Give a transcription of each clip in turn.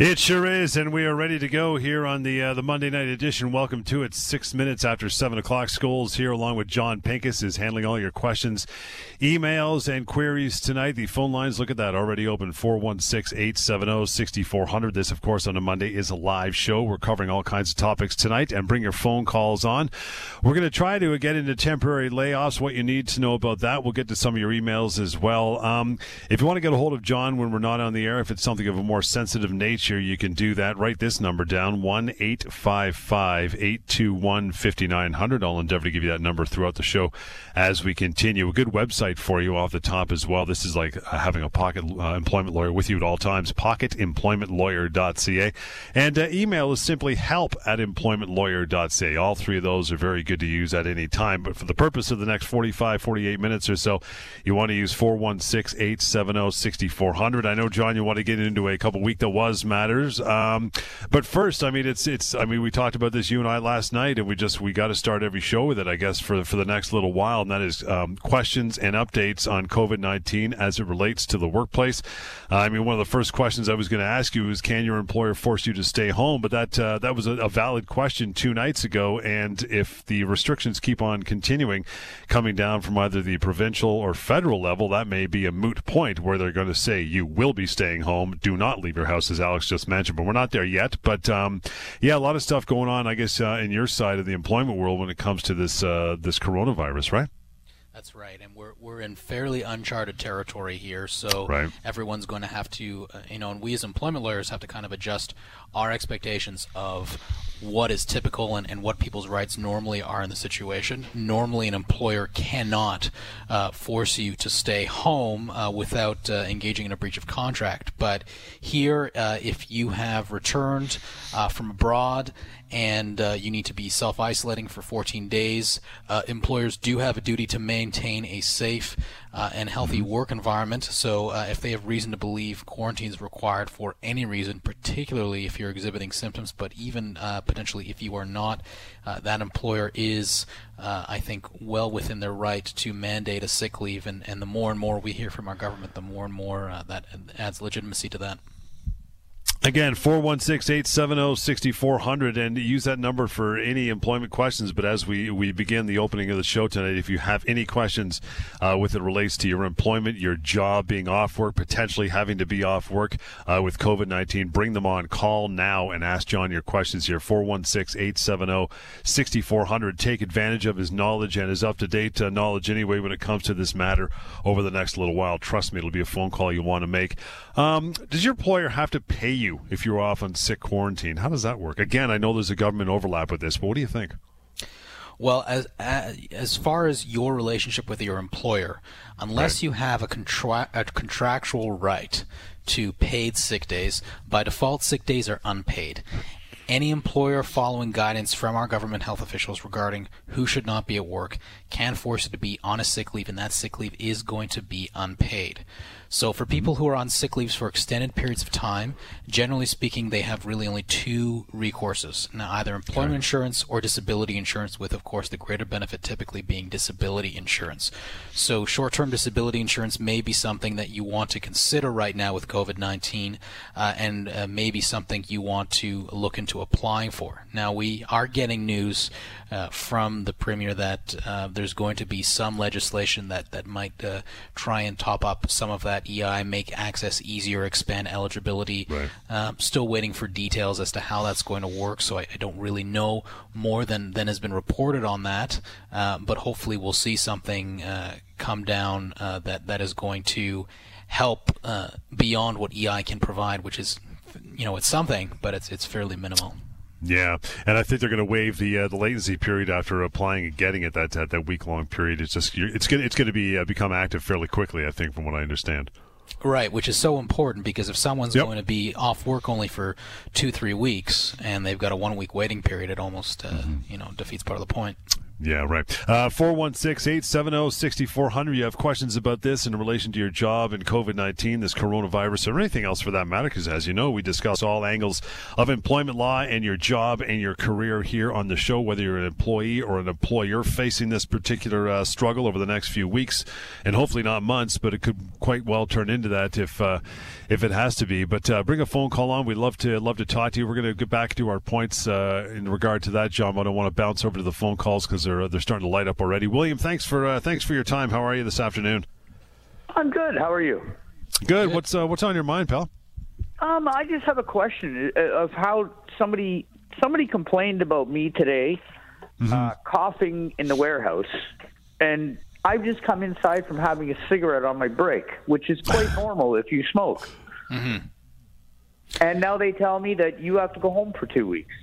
It sure is, and we are ready to go here on the uh, the Monday night edition. Welcome to it. Six minutes after seven o'clock. Scholes here, along with Jon Pinkus, is handling all your questions, emails, and queries tonight. The phone lines, look at that, already open 416-870-6400. This, of course, on a Monday is a live show. We're covering all kinds of topics tonight, and bring your phone calls on. We're going to try to get into temporary layoffs. What you need to know about that. We'll get to some of your emails as well. Um, if you want to get a hold of John when we're not on the air, if it's something of a more sensitive nature you can do that. Write this number down 1 855 821 5900. I'll endeavor to give you that number throughout the show as we continue. A good website for you off the top as well. This is like uh, having a pocket uh, employment lawyer with you at all times. Pocketemploymentlawyer.ca. And uh, email is simply help at employmentlawyer.ca. All three of those are very good to use at any time. But for the purpose of the next 45, 48 minutes or so, you want to use 416 870 6400. I know, John, you want to get into a couple week that was matters. Um, but first, I mean, it's it's. I mean, we talked about this you and I last night, and we just we got to start every show with it, I guess, for for the next little while, and that is um, questions and updates on COVID nineteen as it relates to the workplace. Uh, I mean, one of the first questions I was going to ask you is, can your employer force you to stay home? But that uh, that was a, a valid question two nights ago, and if the restrictions keep on continuing, coming down from either the provincial or federal level, that may be a moot point where they're going to say you will be staying home, do not leave your house, as Alex just mentioned, but we're not there yet. But um, yeah, a lot of stuff going on, I guess, uh, in your side of the employment world when it comes to this uh, this coronavirus, right? That's right, and we're in fairly uncharted territory here. So right. everyone's going to have to, uh, you know, and we as employment lawyers have to kind of adjust our expectations of what is typical and, and what people's rights normally are in the situation. Normally, an employer cannot uh, force you to stay home uh, without uh, engaging in a breach of contract. But here, uh, if you have returned uh, from abroad and uh, you need to be self isolating for 14 days, employers do have a duty to maintain a safe uh, and healthy mm-hmm. work environment. So, uh, if they have reason to believe quarantine is required for any reason, particularly if you're exhibiting symptoms, but even uh, potentially if you are not, uh, that employer is, uh, I think, well within their right to mandate a sick leave. And, and the more and more we hear from our government, the more and more uh, that adds legitimacy to that. Again, 416 870 6400, and use that number for any employment questions. But as we, we begin the opening of the show tonight, if you have any questions uh, with it relates to your employment, your job, being off work, potentially having to be off work uh, with COVID 19, bring them on. Call now and ask John your questions here. 416 870 6400. Take advantage of his knowledge and his up to date uh, knowledge anyway when it comes to this matter over the next little while. Trust me, it'll be a phone call you want to make. Um, does your employer have to pay you? You if you're off on sick quarantine? How does that work? Again, I know there's a government overlap with this, but what do you think? Well, as as far as your relationship with your employer, unless right. you have a, contra- a contractual right to paid sick days, by default, sick days are unpaid. Any employer following guidance from our government health officials regarding who should not be at work can force you to be on a sick leave, and that sick leave is going to be unpaid. So for people who are on sick leaves for extended periods of time, generally speaking, they have really only two recourses. Now, either employment insurance or disability insurance, with, of course, the greater benefit typically being disability insurance. So short-term disability insurance may be something that you want to consider right now with COVID-19 uh, and uh, maybe something you want to look into applying for. Now, we are getting news uh, from the Premier that uh, there's going to be some legislation that, that might uh, try and top up some of that EI, make access easier, expand eligibility. Right. Um, still waiting for details as to how that's going to work, so I, I don't really know more than, than has been reported on that. Uh, but hopefully, we'll see something uh, come down uh, that that is going to help uh, beyond what EI can provide, which is, you know, it's something, but it's it's fairly minimal. Yeah, and I think they're going to waive the uh, the latency period after applying and getting it. That that, that week long period. It's just it's going it's going to be uh, become active fairly quickly. I think, from what I understand. Right, which is so important because if someone's yep. going to be off work only for two three weeks and they've got a one week waiting period, it almost uh, mm-hmm. you know defeats part of the point. Yeah, right. Uh, 416 870 6400. You have questions about this in relation to your job and COVID 19, this coronavirus, or anything else for that matter, because as you know, we discuss all angles of employment law and your job and your career here on the show, whether you're an employee or an employer facing this particular uh, struggle over the next few weeks, and hopefully not months, but it could quite well turn into that if uh, if it has to be. But uh, bring a phone call on. We'd love to love to talk to you. We're going to get back to our points uh, in regard to that, John. But I don't want to bounce over to the phone calls because they're they're starting to light up already. William, thanks for uh, thanks for your time. How are you this afternoon? I'm good. How are you? Good. What's uh, what's on your mind, pal? Um, I just have a question uh, of how somebody somebody complained about me today, mm-hmm. uh, coughing in the warehouse, and I've just come inside from having a cigarette on my break, which is quite normal if you smoke. Mm-hmm. And now they tell me that you have to go home for two weeks.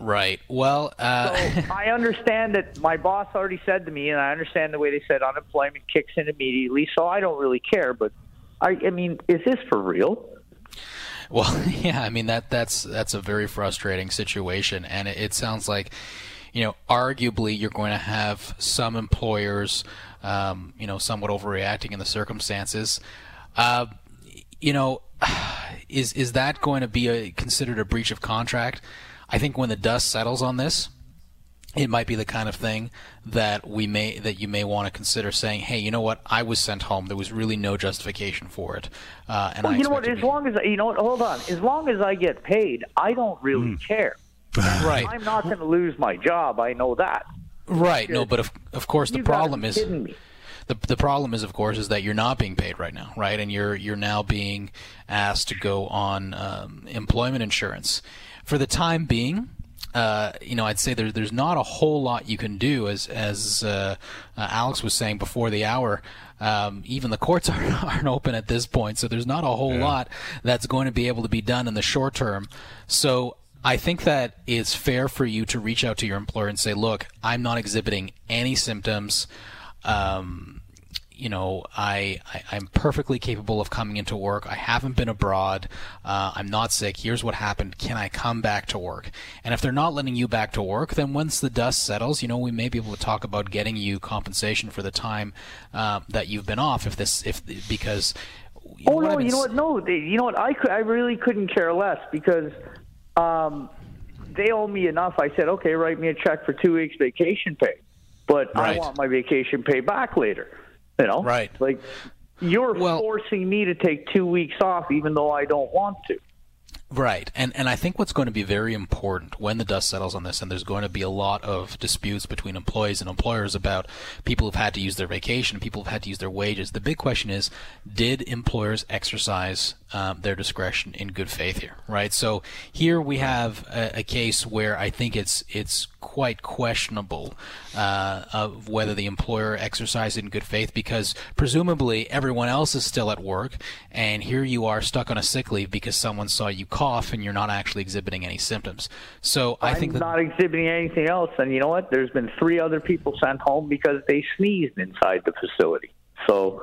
Right. Well, uh... so I understand that my boss already said to me, and I understand the way they said unemployment kicks in immediately. So I don't really care. But I, I mean, is this for real? Well, yeah. I mean that that's that's a very frustrating situation, and it, it sounds like, you know, arguably you're going to have some employers, um, you know, somewhat overreacting in the circumstances. Uh, you know, is is that going to be a, considered a breach of contract? I think when the dust settles on this, it might be the kind of thing that we may that you may want to consider saying, "Hey, you know what? I was sent home. There was really no justification for it." Uh, and well, you know what? As be... long as you know what, hold on. As long as I get paid, I don't really mm. care. right. I'm not going to lose my job. I know that. Right. No, but of of course the problem is. The, the problem is, of course, is that you're not being paid right now, right? And you're you're now being asked to go on um, employment insurance for the time being, uh, you know, I'd say there, there's not a whole lot you can do, as as uh, uh, Alex was saying before the hour. Um, even the courts aren't, aren't open at this point, so there's not a whole yeah. lot that's going to be able to be done in the short term. So I think that it's fair for you to reach out to your employer and say, "Look, I'm not exhibiting any symptoms." Um, you know, I, I am perfectly capable of coming into work. I haven't been abroad. Uh, I'm not sick. Here's what happened. Can I come back to work? And if they're not letting you back to work, then once the dust settles, you know, we may be able to talk about getting you compensation for the time uh, that you've been off. If this, if because. oh no! You know what? No, they, you know what? I could, I really couldn't care less because. Um, they owe me enough. I said, okay, write me a check for two weeks vacation pay, but right. I want my vacation pay back later. You know, right? Like you're well, forcing me to take two weeks off, even though I don't want to. Right. And and I think what's going to be very important when the dust settles on this and there's going to be a lot of disputes between employees and employers about people who've had to use their vacation, people who've had to use their wages. The big question is, did employers exercise um, their discretion in good faith here, right? So here we have a, a case where I think it's it's quite questionable uh, of whether the employer exercised in good faith because presumably everyone else is still at work and here you are stuck on a sick leave because someone saw you cough and you're not actually exhibiting any symptoms. So I I'm think that not exhibiting anything else. And you know what? There's been three other people sent home because they sneezed inside the facility. So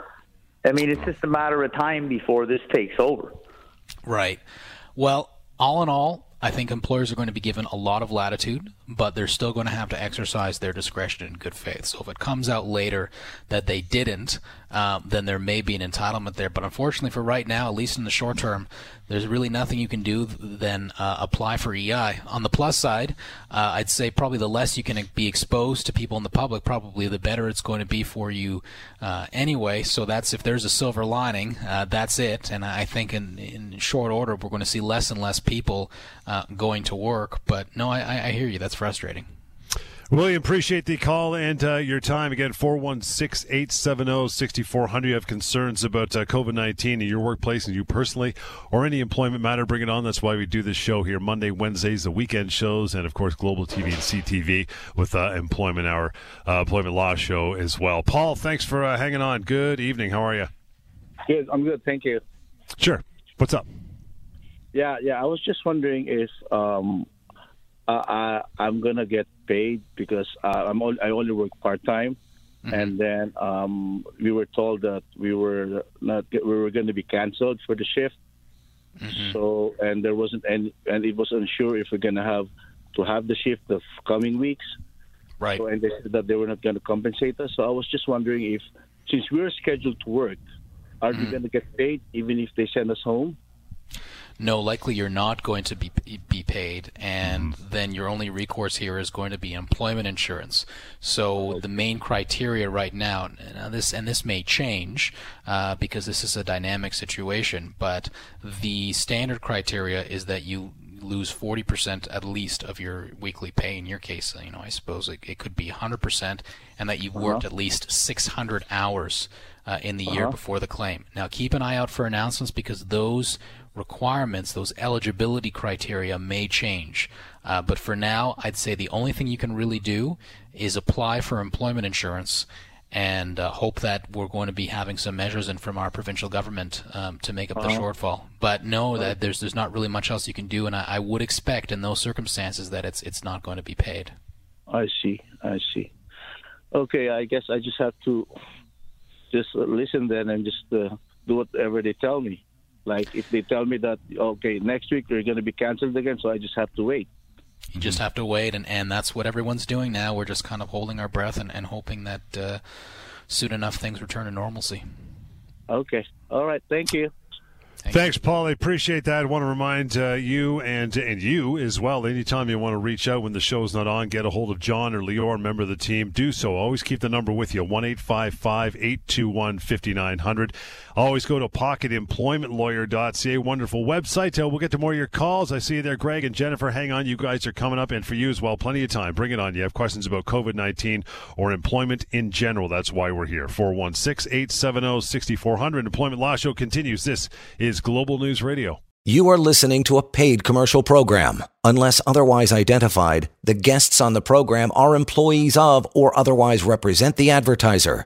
I mean, it's just a matter of time before this takes over. Right. Well, all in all, I think employers are going to be given a lot of latitude, but they're still going to have to exercise their discretion in good faith. So if it comes out later that they didn't, um, then there may be an entitlement there. But unfortunately, for right now, at least in the short term, there's really nothing you can do than uh, apply for EI. On the plus side, uh, I'd say probably the less you can be exposed to people in the public, probably the better it's going to be for you uh, anyway. So that's if there's a silver lining, uh, that's it. And I think in, in short order, we're going to see less and less people uh, going to work. But no, I, I hear you. That's frustrating. William, appreciate the call and uh, your time. Again, 416 870 6400. You have concerns about uh, COVID 19 in your workplace and you personally or any employment matter, bring it on. That's why we do this show here Monday, Wednesdays, the weekend shows, and of course, Global TV and CTV with uh, Employment Hour, uh, Employment Law Show as well. Paul, thanks for uh, hanging on. Good evening. How are you? Good. I'm good. Thank you. Sure. What's up? Yeah, yeah. I was just wondering if um, I, I'm gonna get paid because uh, I'm I only work part time, mm-hmm. and then um, we were told that we were not we were going to be canceled for the shift. Mm-hmm. So and there wasn't any and it was unsure if we're going to have to have the shift the coming weeks. Right. So, and they said that they were not going to compensate us. So I was just wondering if, since we're scheduled to work, are we going to get paid even if they send us home? No, likely you're not going to be be paid, and then your only recourse here is going to be employment insurance. So the main criteria right now, now this and this may change uh, because this is a dynamic situation, but the standard criteria is that you lose 40% at least of your weekly pay in your case. You know i suppose it, it could be 100% and that you've worked at least 600 hours uh, in the year before the claim. Now keep an eye out for announcements because those requirements those eligibility criteria may change uh, but for now i'd say the only thing you can really do is apply for employment insurance and uh, hope that we're going to be having some measures in from our provincial government um, to make up the shortfall. But know that there's there's not really much else you can do, and I, I would expect in those circumstances that it's it's not going to be paid. I see. I see. Okay, I guess I just have to just listen then and just uh, do whatever they tell me. Like if they tell me that okay next week they're going to be canceled again, so I just have to wait. You just have to wait, and, and that's what everyone's doing now. We're just kind of holding our breath and, and hoping that uh, soon enough things return to normalcy. Okay. All right. Thank you. Thank Thanks, you. Paul. I appreciate that. I want to remind uh, you and and you as well. Anytime you want to reach out when the show's not on, get a hold of John or Leor, member of the team. Do so. Always keep the number with you 1 821 5900. Always go to pocketemploymentlawyer.ca. Wonderful website. Uh, we'll get to more of your calls. I see you there, Greg and Jennifer. Hang on. You guys are coming up. And for you as well, plenty of time. Bring it on. You have questions about COVID 19 or employment in general. That's why we're here. 416 870 6400. Employment Law Show continues. This is Global News Radio. You are listening to a paid commercial program. Unless otherwise identified, the guests on the program are employees of or otherwise represent the advertiser.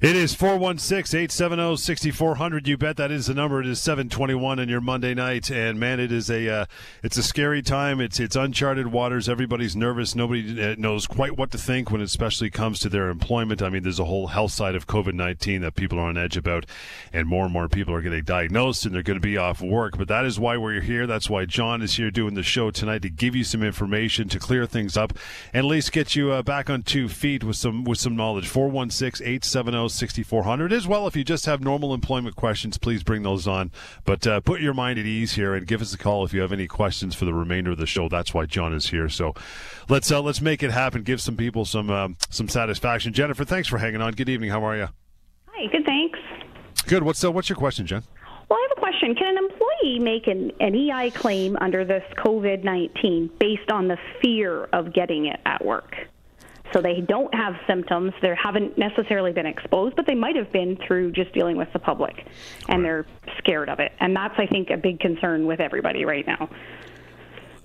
It is 416 870 6400. You bet that is the number. It is 721 on your Monday night. And man, it is a uh, it's a scary time. It's it's uncharted waters. Everybody's nervous. Nobody uh, knows quite what to think when it especially comes to their employment. I mean, there's a whole health side of COVID 19 that people are on edge about. And more and more people are getting diagnosed and they're going to be off work. But that is why we're here. That's why John is here doing the show tonight to give you some information, to clear things up, and at least get you uh, back on two feet with some with some knowledge. 416 870 6400 as well if you just have normal employment questions please bring those on. But uh, put your mind at ease here and give us a call if you have any questions for the remainder of the show. That's why john is here. So let's uh, let's make it happen. Give some people some um, some satisfaction. Jennifer thanks for hanging on. Good evening. How are you Hi, good, thanks. good. What's uh, what's your question jen? Well, I have a question. Can an employee make an, an EI claim under this COVID 19 based on the fear of getting it at work? So they don't have symptoms, they haven't necessarily been exposed, but they might have been through just dealing with the public, and they're scared of it. And that's, I think, a big concern with everybody right now.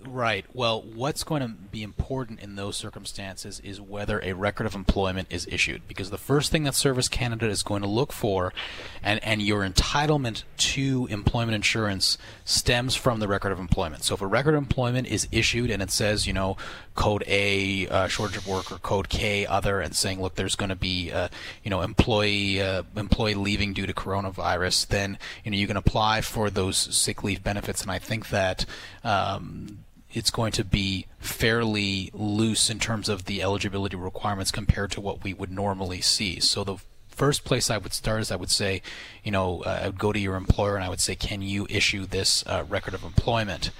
Right. Well, what's going to be important in those circumstances is whether a record of employment is issued. Because the first thing that Service Canada is going to look for, and, and your entitlement to employment insurance stems from the record of employment. So if a record of employment is issued and it says, you know, code A, uh, shortage of work, or code K, other, and saying, look, there's going to be, uh, you know, employee uh, employee leaving due to coronavirus, then you know you can apply for those sick leave benefits. And I think that. Um, it's going to be fairly loose in terms of the eligibility requirements compared to what we would normally see. So the first place I would start is I would say, you know, uh, I would go to your employer and I would say, can you issue this uh, record of employment?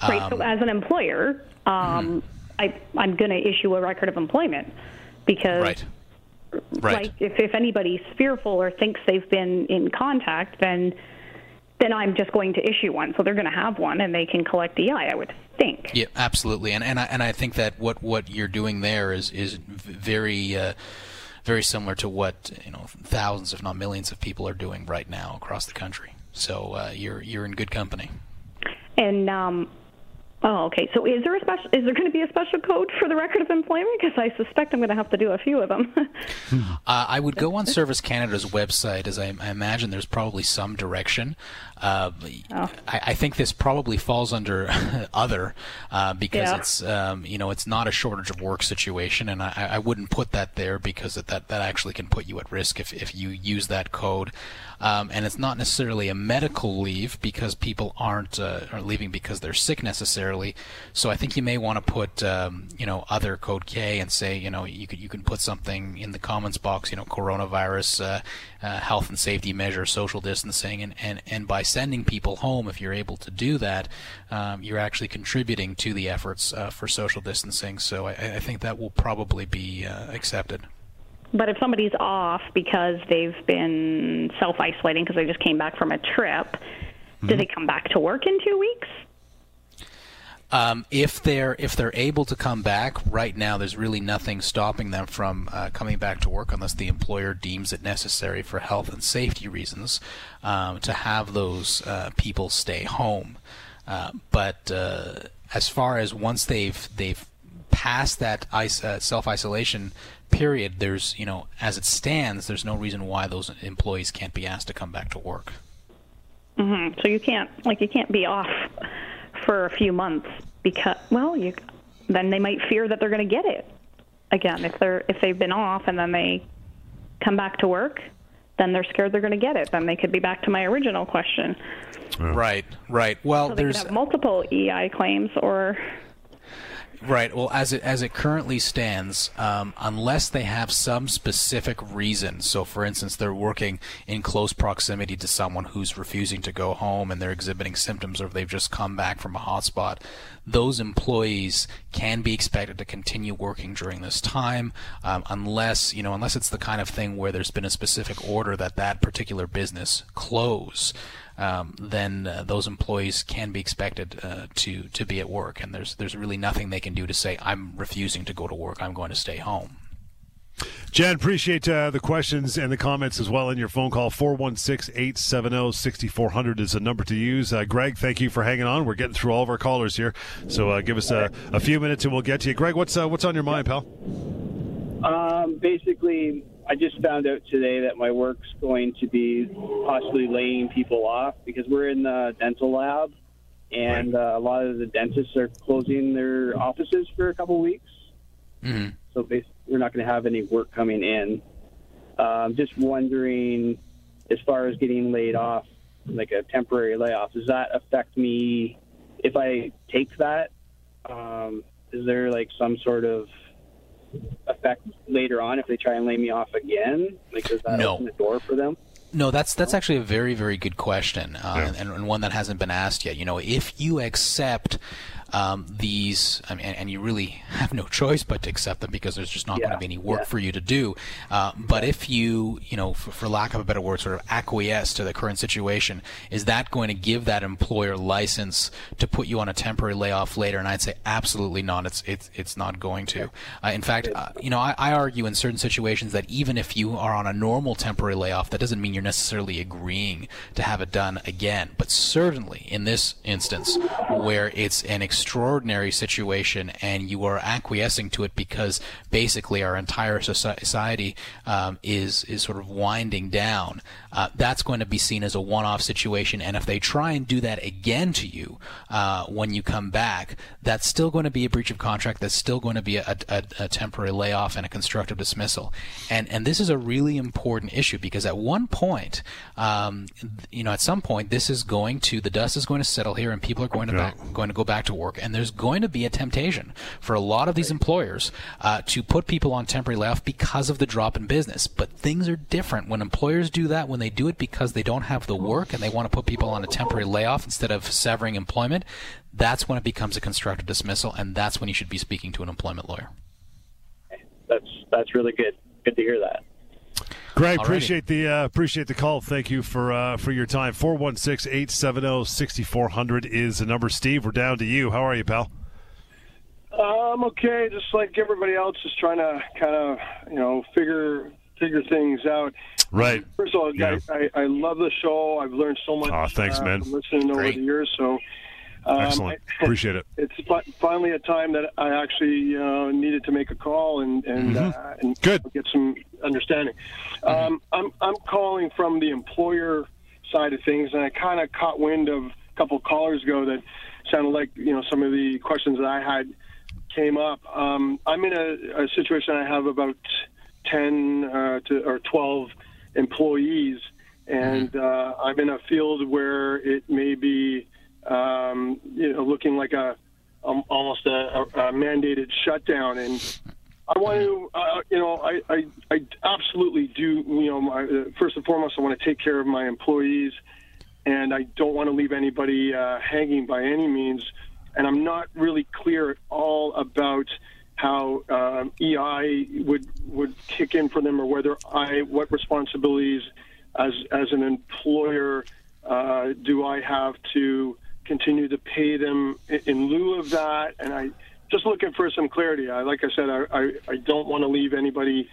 Right. so Um, as an employer, um, I, I'm going to issue a record of employment because right. Right. like if, if anybody's fearful or thinks they've been in contact then then I'm just going to issue one so they're going to have one and they can collect EI I would think Yeah, absolutely, and and I, and I think that what, what you're doing there is is very uh, very similar to what you know thousands, if not millions, of people are doing right now across the country. So uh, you're you're in good company. and um Oh, okay. So is there a special? Is there going to be a special code for the record of employment? Because I suspect I'm going to have to do a few of them. uh, I would go on Service Canada's website, as I, I imagine there's probably some direction. Uh, oh. I, I, think this probably falls under other uh, because yeah. it's um, you know it's not a shortage of work situation, and I, I wouldn't put that there because that that actually can put you at risk if if you use that code. Um, and it's not necessarily a medical leave because people aren't uh, are leaving because they're sick necessarily. So I think you may want to put um, you know other code K and say you know you could you can put something in the comments box you know coronavirus uh, uh, health and safety measure social distancing and, and and by sending people home if you're able to do that um, you're actually contributing to the efforts uh, for social distancing. So I, I, think that will probably be uh, accepted. But if somebody's off because they've been self isolating because they just came back from a trip, mm-hmm. do they come back to work in two weeks? Um, if they're if they're able to come back right now, there's really nothing stopping them from uh, coming back to work unless the employer deems it necessary for health and safety reasons um, to have those uh, people stay home. Uh, but uh, as far as once they've they've passed that uh, self isolation period, there's, you know, as it stands, there's no reason why those employees can't be asked to come back to work. Mm-hmm. So you can't, like, you can't be off for a few months because, well, you then they might fear that they're going to get it again. If they're if they've been off and then they come back to work then they're scared they're going to get it. Then they could be back to my original question. Right right. Well so there's multiple ei claims or Right. Well, as it as it currently stands, um, unless they have some specific reason, so for instance, they're working in close proximity to someone who's refusing to go home and they're exhibiting symptoms, or they've just come back from a hotspot, those employees can be expected to continue working during this time, um, unless you know, unless it's the kind of thing where there's been a specific order that that particular business close um, then uh, those employees can be expected uh, to to be at work, and there's there's really nothing they can do to say I'm refusing to go to work. I'm going to stay home. Jen, appreciate uh, the questions and the comments as well in your phone call. 416 870 6400 is the number to use. Uh, Greg, thank you for hanging on. We're getting through all of our callers here. So uh, give us a, a, few minutes and we'll get to you. Greg, what's, uh, what's on your mind, pal? Um, basically, I just found out today that my work's going to be possibly laying people off because we're in the dental lab, and right. uh, a lot of the dentists are closing their offices for a couple weeks. Mm-hmm. So basically, we're not going to have any work coming in. Um, just wondering, as far as getting laid off, like a temporary layoff, does that affect me if I take that? Um, is there like some sort of affect later on if they try and lay me off again? Like, does that no. open the door for them? No, that's that's actually a very very good question, uh, yeah. and, and, one that hasn't been asked yet. You know, if you accept um, these, I mean, and, and, you really have no choice but to accept them because there's just not yeah. going to be any work yeah. for you to do. Uh, but if you, you know, for, for, lack of a better word, sort of acquiesce to the current situation, is that going to give that employer license to put you on a temporary layoff later? And I'd say absolutely not. It's it's it's not going to. Uh, in fact, uh, you know, I, I argue in certain situations that even if you are on a normal temporary layoff, that doesn't mean you're necessarily agreeing to have it done again. But certainly in this instance, where it's an extraordinary situation and you are acquiescing to it because basically our entire society um, is is sort of winding down, uh, that's going to be seen as a one-off situation. And if they try and do that again to you uh, when you come back, that's still going to be a breach of contract. That's still going to be a, a, a temporary layoff and a constructive dismissal. And and this is a really important issue because at one point, um, you know, at some point, this is going to the dust is going to settle here, and people are going to yeah. back, going to go back to work work. And there's going to be a temptation for a lot of these employers uh, to put people on temporary layoff because of the drop in business. But things are different when employers do that, when they do it because they don't have the work and they want to put people on a temporary layoff instead of severing employment. That's when it becomes a constructive dismissal, and that's when you should be speaking to an employment lawyer. That's that's really good. Good to hear that. Great, appreciate the uh, appreciate the call. Thank you for uh, for your time. 416-870-6400 is the number. Steve, we're down to you. How are you, pal? I'm okay, just like everybody else, just trying to kind of you know figure figure things out. Right. First of all, yeah. I, I, I, love the show. I've learned so much. Oh, thanks, uh, man. Listening Great. over the years, so Um, Excellent. Appreciate it. It's finally a time that I actually uh, needed to make a call and and, uh, and Mm-hmm. Good. get some understanding. Um, I'm I'm calling from the employer side of things, and I kind of caught wind of a couple of callers ago that sounded like you know some of the questions that I had came up. Um, I'm in a, a situation. I have about ten uh, to or twelve employees, and uh, I'm in a field where it may be um, you know looking like a almost a, a, a mandated shutdown and. I want to, uh, you know, I, I, I absolutely do, you know, my, uh, first and foremost, I want to take care of my employees and I don't want to leave anybody uh, hanging by any means. And I'm not really clear at all about how um, EI would would kick in for them, or whether I what responsibilities as as an employer uh, do I have to continue to pay them in, lieu of that? And I just looking for some clarity. I, like I said, I I, I don't want to leave anybody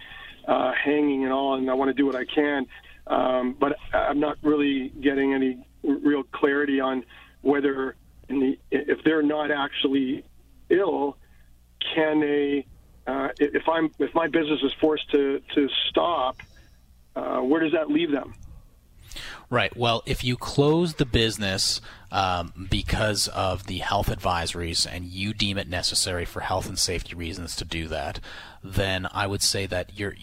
uh, hanging and all, and I want to do what I can. Um, but I'm not really getting any real clarity on whether the, if they're not actually ill, can they? Uh, if I'm if my business is forced to to stop, uh, where does that leave them? Right. Well, if you close the business um, because of the health advisories and you deem it necessary for health and safety reasons to do that, then I would say that you're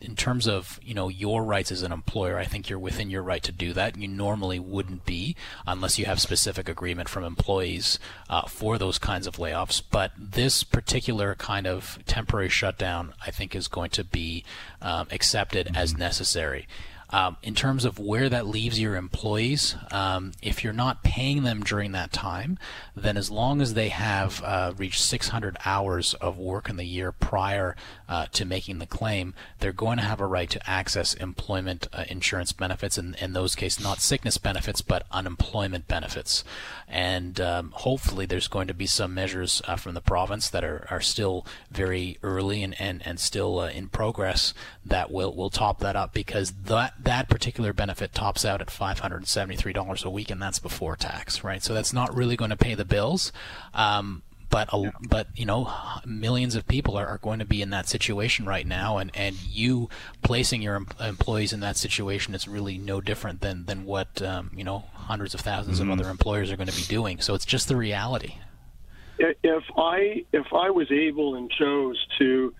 in terms of you know your rights as an employer, I think you're within your right to do that. You normally wouldn't be unless you have specific agreement from employees uh, for those kinds of layoffs. But this particular kind of temporary shutdown, I think, is going to be um, accepted as necessary. Um, in terms of where that leaves your employees, um, if you're not paying them during that time, then as long as they have uh, reached 600 hours of work in the year prior uh, to making the claim, they're going to have a right to access employment uh, insurance benefits, and in those cases, not sickness benefits, but unemployment benefits. And um, hopefully, there's going to be some measures uh, from the province that are, are still very early and, and, and still uh, in progress that will, will top that up because that that particular benefit tops out at $573 a week, and that's before tax, right? So that's not really going to pay the bills. Um, but a, but you know millions of people are, are going to be in that situation right now and and you placing your em- employees in that situation is really no different than than what um, you know hundreds of 1000s Mm-hmm. of other employers are going to be doing so it's just the reality if I if I was able and chose to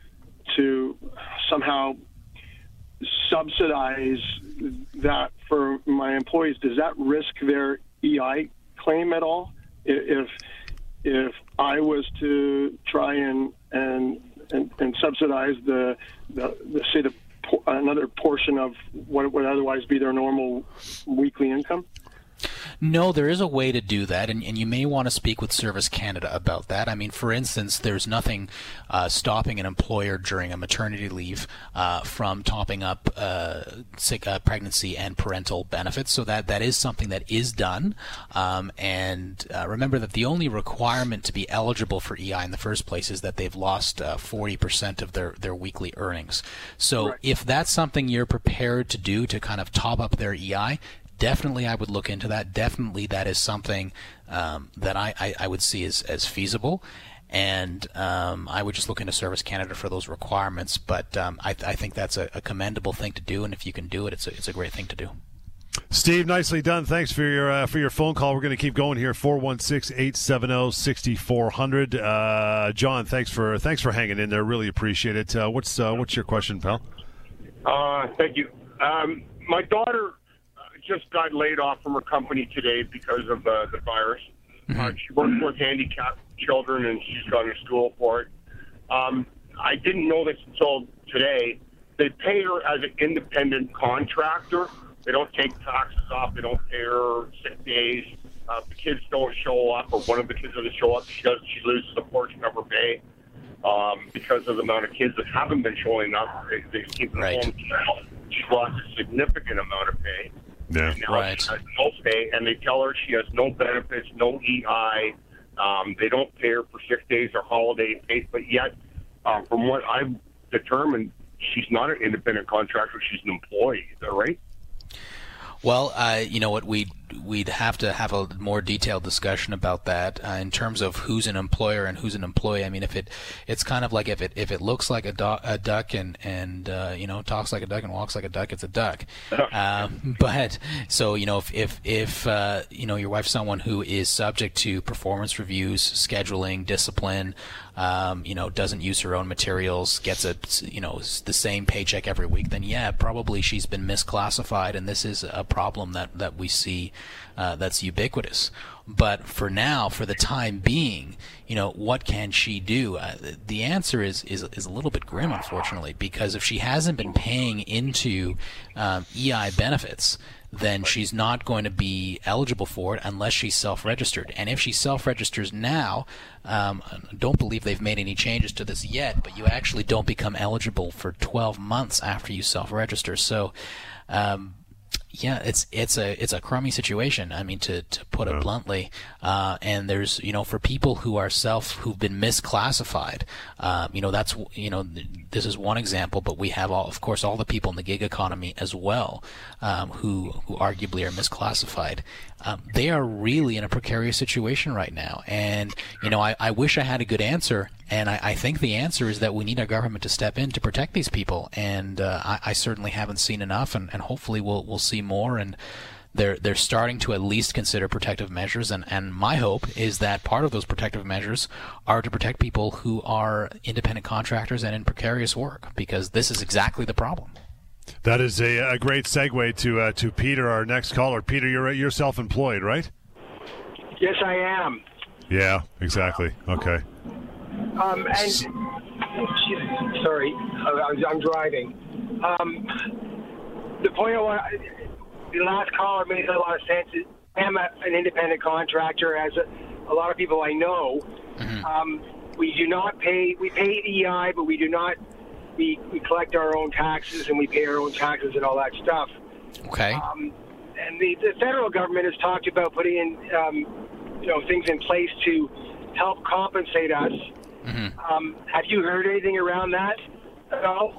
to somehow subsidize that for my employees, does that risk their EI claim at all? If if I was to try and and and, and subsidize the, the, the another portion of what would otherwise be their normal weekly income. No, there is a way to do that, and, and you may want to speak with Service Canada about that. I mean, for instance, there's nothing uh, stopping an employer during a maternity leave uh, from topping up uh, sick uh, pregnancy and parental benefits. So that that is something that is done. Um, and uh, remember that the only requirement to be eligible for EI in the first place is that they've lost uh, 40% of their their weekly earnings. So if that's something you're prepared to do to kind of top up their EI, definitely I would look into that. Definitely that is something um, that I, I, I would see as, as feasible. And um, I would just look into Service Canada for those requirements. But um, I, I think that's a, a commendable thing to do. And if you can do it, it's a, it's a great thing to do. Steve, nicely done. Thanks for your uh, for your phone call. We're going to keep going here. 416-870-6400. Uh, John, thanks for thanks for hanging in there. Really appreciate it. Uh, what's uh, what's your question, pal? Uh, thank you. Um, my daughter just got laid off from her company today because of uh, the virus. Uh, she works with handicapped children, and she's gone to school for it. Um, I didn't know this until today. They pay her as an independent contractor. They don't take taxes off. They don't pay her sick days. Uh, if the kids don't show up, or one of the kids doesn't show up, she does. She loses a portion of her pay um, because of the amount of kids that haven't been showing up. They, they keep them Right. home. She's lost a significant amount of pay. Yeah. Now Right. she has no pay, and they tell her she has no benefits, no EI. Um, they don't pay her for sick days or holiday pay, but yet, uh, from what I've determined, she's not an independent contractor. She's an employee. Is that right? Well, uh, you know what we we'd have to have a more detailed discussion about that uh, in terms of who's an employer and who's an employee. I mean, if it it's kind of like if it if it looks like a, do- a duck and and uh, you know talks like a duck and walks like a duck, it's a duck. Um, but so you know if if if uh, you know your wife's someone who is subject to performance reviews, scheduling, discipline. Um, you know, doesn't use her own materials, gets a you know the same paycheck every week, then yeah, probably she's been misclassified, and this is a problem that that we see uh, that's ubiquitous. But for now, for the time being, you know, what can she do? Uh, the answer is, is is a little bit grim, unfortunately, because if she hasn't been paying into um, EI benefits, then she's not going to be eligible for it unless she's self-registered. And if she self-registers now, um, don't believe they've made any changes to this yet, but you actually don't become eligible for 12 months after you self-register. So. Um, yeah, it's it's a it's a crummy situation. I mean, to to put it bluntly. Uh, and there's you know for people who are self who've been misclassified, um, you know that's you know this is one example, but we have all of course all the people in the gig economy as well um, who who arguably are misclassified. Um, they are really in a precarious situation right now, and you know I, I wish I had a good answer, and I, I think the answer is that we need our government to step in to protect these people, and uh, I, I certainly haven't seen enough, and, and hopefully we'll we'll see more and they're they're starting to at least consider protective measures and, and my hope is that part of those protective measures are to protect people who are independent contractors and in precarious work because this is exactly the problem. That is a, a great segue to uh, to Peter, our next caller. Peter, you're you're self-employed, right? Yes, I am. Yeah, exactly. Okay. Um, and sorry, I'm, I'm driving. Um, the point I want, the last caller made a lot of sense. I'm a, an independent contractor, as a, a lot of people I know. Um, we do not pay. We pay EI, but we do not. We, we collect our own taxes and we pay our own taxes and all that stuff. Okay. Um, and the, the federal government has talked about putting in, um, you know, things in place to help compensate us. Um, have you heard anything around that at all?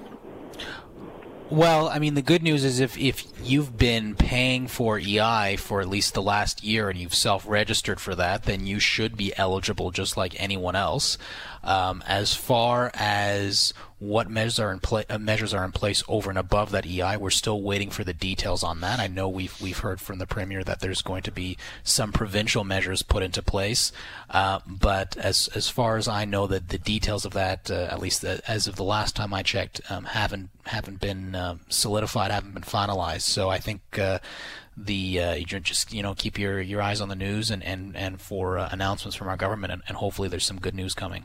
Well, I mean, the good news is if, if you've been paying for EI for at least the last year and you've self registered for that, then you should be eligible just like anyone else. Um, as far as what measures are in pla- uh, measures are in place over and above that EI, we're still waiting for the details on that. I know we've we've heard from the premier that there's going to be some provincial measures put into place, uh, but as as far as I know, that the details of that, uh, at least the, as of the last time I checked, um, haven't haven't been um solidified, haven't been finalized. So I think. Uh, the uh, you just you know keep your, your eyes on the news and and and for uh, announcements from our government and, and hopefully there's some good news coming.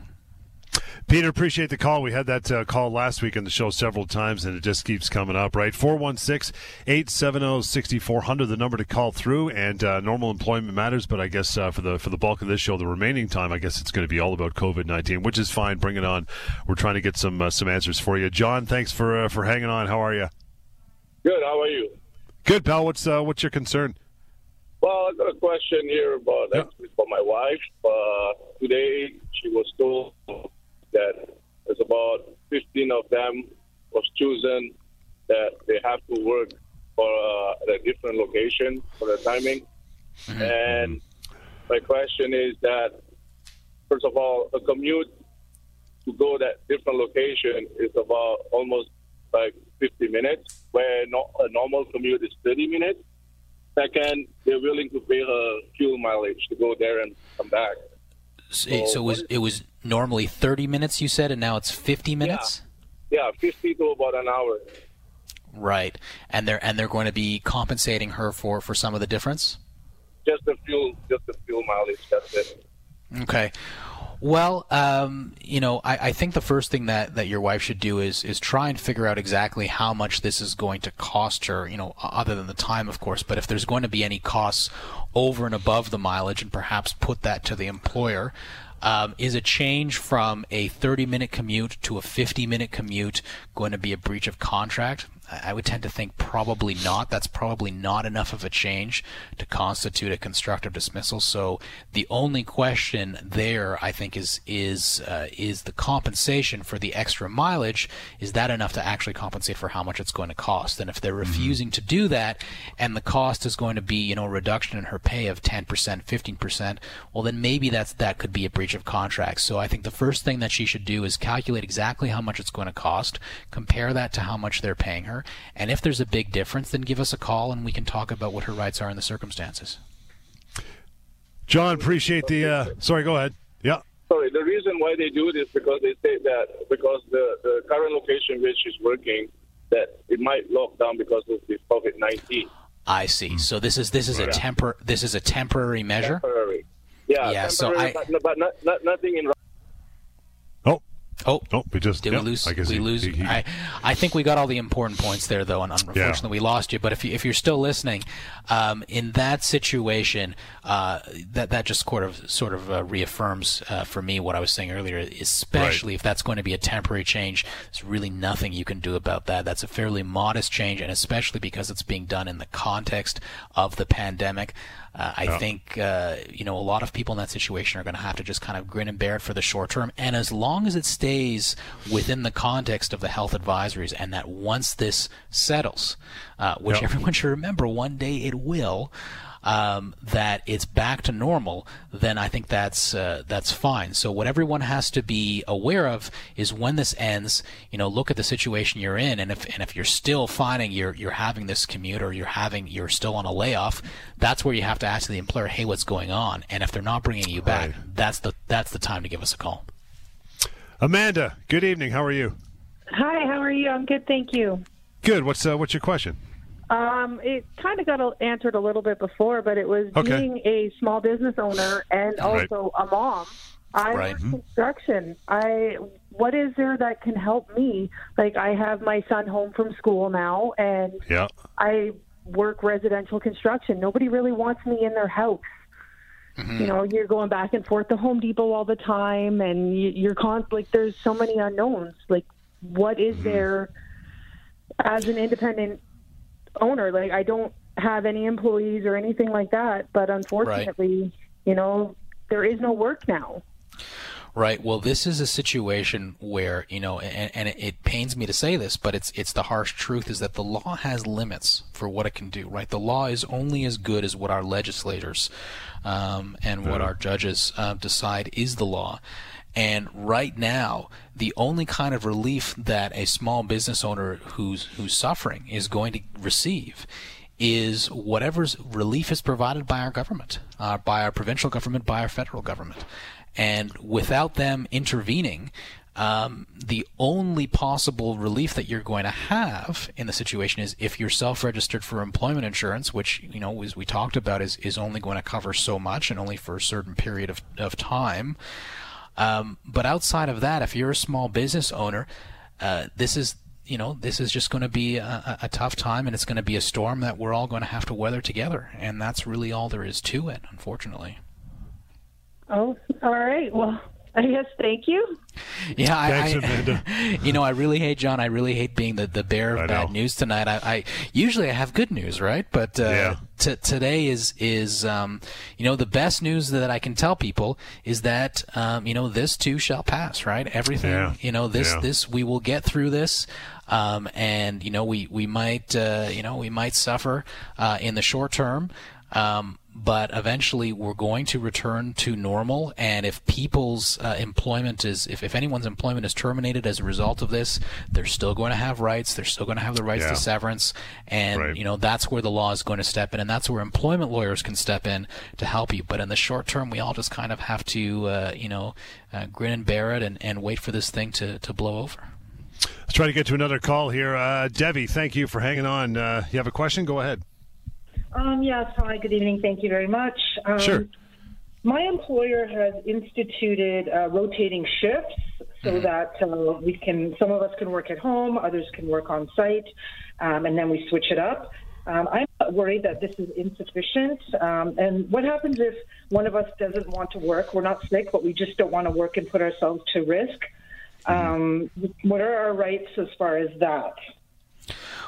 Peter, appreciate the call. We had that uh, call last week on the show several times, and it just keeps coming up, right? 416 870 6400, the number to call through. And uh, normal employment matters, but I guess uh, for the for the bulk of this show, the remaining time, I guess it's going to be all about COVID 19, which is fine. Bring it on. We're trying to get some uh, some answers for you. John, thanks for uh, for hanging on. How are you? Good. How are you? Good, pal. What's uh, what's your concern? Well, I got a question here about actually for my wife. Uh, today, she was told that there's about 15 of them was chosen that they have to work for uh, at a different location for the timing. And my question is that first of all, a commute to go that different location is about almost like 50 minutes, where no, a normal commute is 30 minutes. Second, they're willing to pay her fuel mileage to go there and come back. So, so it was it was normally 30 minutes you said and now it's 50 minutes? Yeah, 50 to about an hour. Right. And they're and they're going to be compensating her for for some of the difference? Just the fuel, just the fuel mileage. That's it. Okay. Well, um, you know, I, I think the first thing that, that your wife should do is is try and figure out exactly how much this is going to cost her. You know, other than the time, of course. But if there's going to be any costs over and above the mileage, and perhaps put that to the employer. Um, is a change from a 30 minute commute to a 50 minute commute going to be a breach of contract? I would tend to think probably not. That's probably not enough of a change to constitute a constructive dismissal. So the only question there, I think, is is uh, is the compensation for the extra mileage. Is that enough to actually compensate for how much it's going to cost? And if they're Mm-hmm. refusing to do that, and the cost is going to be you know a reduction in her pay of 10%, 15%, well then maybe that's that could be a breach of contract. So I think the first thing that she should do is calculate exactly how much it's going to cost, compare that to how much they're paying her, and if there's a big difference, then give us a call and we can talk about what her rights are in the circumstances. John, appreciate the. Uh, sorry, go ahead. Yeah. Sorry, the reason why they do this because they say that because the, the current location which is working that it might lock down because of this COVID nineteen. I see. So this is this is a tempor this is a temporary measure. Temporary. Yeah, Yeah, so I- but, but not, not, nothing in Oh. Oh. We just Did yeah, we lose? I guess we he- lose. he- he- I, I think we got all the important points there, though, and unfortunately we lost you. But if you, if you're still listening, um, in that situation, uh, that that just sort of sort of uh, reaffirms uh, for me what I was saying earlier. Especially if that's going to be a temporary change, there's really nothing you can do about that. That's a fairly modest change, and especially because it's being done in the context of the pandemic. Uh, I Yeah. think uh, you know a lot of people in that situation are going to have to just kind of grin and bear it for the short term. And as long as it stays within the context of the health advisories, and that once this settles, uh, which Yeah. everyone should remember, one day it will. Um, that it's back to normal, then I think that's uh, that's fine. So what everyone has to be aware of is when this ends. You know, look at the situation you're in, and if and if you're still finding you're you're having this commute or you're having you're still on a layoff, that's where you have to ask the employer, hey, what's going on? And if they're not bringing you back, that's the that's the time to give us a call. Amanda, good evening. How are you? Hi, how are you? I'm good, thank you. Good. What's uh, what's your question? Um, it kind of got answered a little bit before, but it was Okay. being a small business owner and Right. also a mom. I Right. work Mhm. construction. I what is there that can help me? Like I have my son home from school now, and Yeah. I work residential construction. Nobody really wants me in their house. You know, you're going back and forth to Home Depot all the time, and you, you're con like there's so many unknowns. Like, what is there as an independent owner? Like, I don't have any employees or anything like that, but unfortunately, you know, there is no work now. Right. Well, this is a situation where you know, and, and it, it pains me to say this, but it's it's the harsh truth is that the law has limits for what it can do. Right. The law is only as good as what our legislators um, and what our judges uh, decide is the law. And right now, the only kind of relief that a small business owner who's who's suffering is going to receive is whatever's relief is provided by our government, uh, by our provincial government, by our federal government. And without them intervening, um, the only possible relief that you're going to have in the situation is if you're self-registered for employment insurance, which you know, as we talked about, is is only going to cover so much and only for a certain period of of time. Um, but outside of that, if you're a small business owner, uh, this is you know this is just going to be a, a tough time, and it's going to be a storm that we're all going to have to weather together, and that's really all there is to it, unfortunately. Oh, all right. Well, I guess thank you. Yeah, I, Thanks, I, you know, I really hate John. I really hate being the, the bearer I of bad know. news tonight. I, I usually I have good news, right? But uh, Yeah. t- today is is um, you know the best news that I can tell people is that um, you know this too shall pass, right? Everything, Yeah. you know, this Yeah. this we will get through this. Um, and you know we we might uh, you know we might suffer uh, in the short term, um, but eventually we're going to return to normal. And if people's uh, employment is, if, if anyone's employment is terminated as a result of this, they're still going to have rights. They're still going to have the rights Yeah. to severance. And, Right. you know, that's where the law is going to step in. And that's where employment lawyers can step in to help you. But in the short term, we all just kind of have to, uh, you know, uh, grin and bear it and, and wait for this thing to, to blow over. Let's try to get to another call here. Uh, Debbie, thank you for hanging on. Uh, you have a question? Go ahead. Um, yes. Hi. Good evening. Thank you very much. Um, Sure. My employer has instituted uh, rotating shifts so that uh, we can, some of us can work at home, others can work on site, um, and then we switch it up. Um, I'm worried that this is insufficient. Um, and what happens if one of us doesn't want to work? We're not sick, but we just don't want to work and put ourselves to risk. Um, what are our rights as far as that?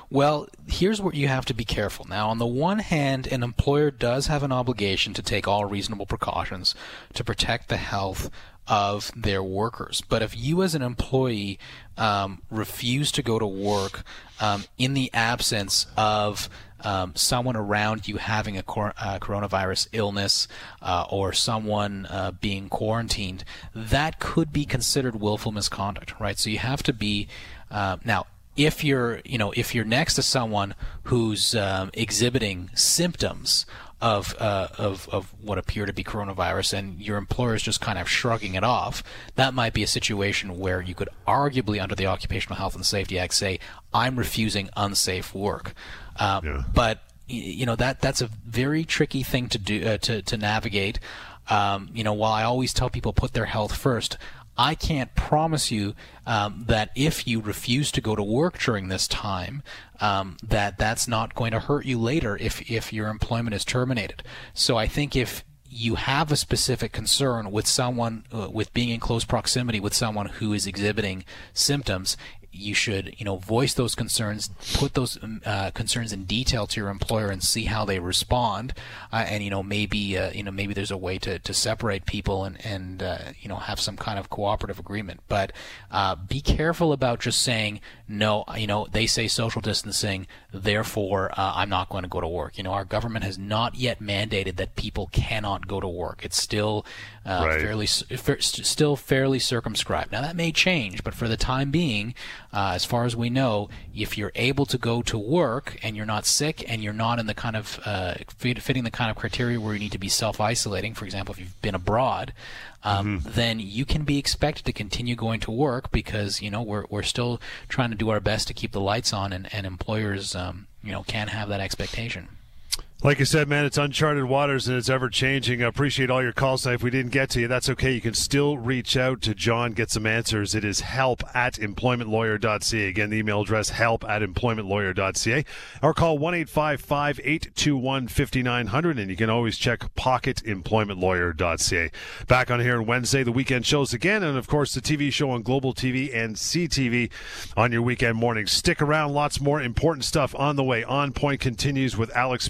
Well, here's where you have to be careful. Now, on the one hand, an employer does have an obligation to take all reasonable precautions to protect the health of their workers. But if you, as an employee, um, refuse to go to work um, in the absence of um, someone around you having a cor- uh, coronavirus illness uh, or someone uh, being quarantined, that could be considered willful misconduct, right? So you have to be uh, now if you're you know if you're next to someone who's um, exhibiting symptoms of, uh, of of what appear to be coronavirus and your employer is just kind of shrugging it off, that might be a situation where you could arguably under the Occupational Health and Safety Act say I'm refusing unsafe work. Uh, yeah. But you know that that's a very tricky thing to do uh, to to navigate. Um, you know, while I always tell people put their health first, I can't promise you um, that if you refuse to go to work during this time, um, that that's not going to hurt you later if if your employment is terminated. So I think if you have a specific concern with someone uh, with being in close proximity with someone who is exhibiting symptoms you should you know voice those concerns put those um, uh, concerns in detail to your employer and see how they respond. Uh, and you know maybe uh, you know maybe there's a way to, to separate people and and uh, you know have some kind of cooperative agreement. But uh, be careful about just saying no you know they say social distancing therefore uh, I'm not going to go to work. You know our government has not yet mandated that people cannot go to work. It's still right. fairly still fairly circumscribed. Now that may change but for the time being uh, as far as we know, if you're able to go to work and you're not sick and you're not in the kind of uh, fitting the kind of criteria where you need to be self-isolating, for example, if you've been abroad, um, mm-hmm. then you can be expected to continue going to work because you know we're we're still trying to do our best to keep the lights on, and, and employers um, you know can have that expectation. Like I said, man, it's uncharted waters and it's ever changing. I appreciate all your calls tonight. If we didn't get to you, that's okay. You can still reach out to John, get some answers. It is help at employmentlawyer.ca. Again, the email address help at employmentlawyer.ca. Or call 1 855 821 5900. and you can always check pocketemploymentlawyer.ca. Back on here on Wednesday, the weekend shows again, and of course, the TV show on Global TV and CTV on your weekend mornings. Stick around, lots more important stuff on the way. On Point continues with Alex